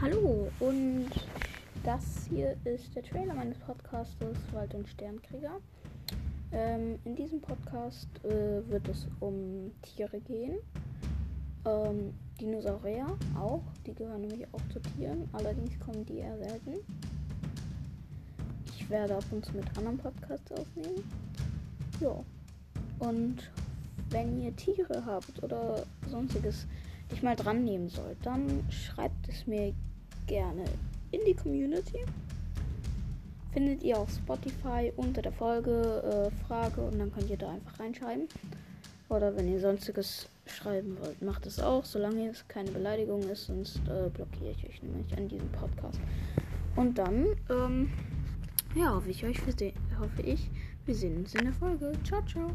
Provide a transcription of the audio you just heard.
Hallo und das hier ist der Trailer meines Podcastes Wald und Sternkrieger. Ähm, in diesem Podcast äh, wird es um Tiere gehen. Ähm, Dinosaurier auch, die gehören nämlich auch zu Tieren, allerdings kommen die eher selten. Ich werde und zu mit anderen Podcasts aufnehmen. Ja. Und wenn ihr Tiere habt oder sonstiges, ich mal dran nehmen soll, dann schreibt es mir gerne in die Community. Findet ihr auf Spotify unter der Folge äh, Frage und dann könnt ihr da einfach reinschreiben. Oder wenn ihr sonstiges schreiben wollt, macht es auch, solange es keine Beleidigung ist, sonst äh, blockiere ich euch nämlich an diesem Podcast. Und dann, ähm, ja, hoffe ich euch, hoffe ich, wir sehen uns in der Folge. Ciao, ciao.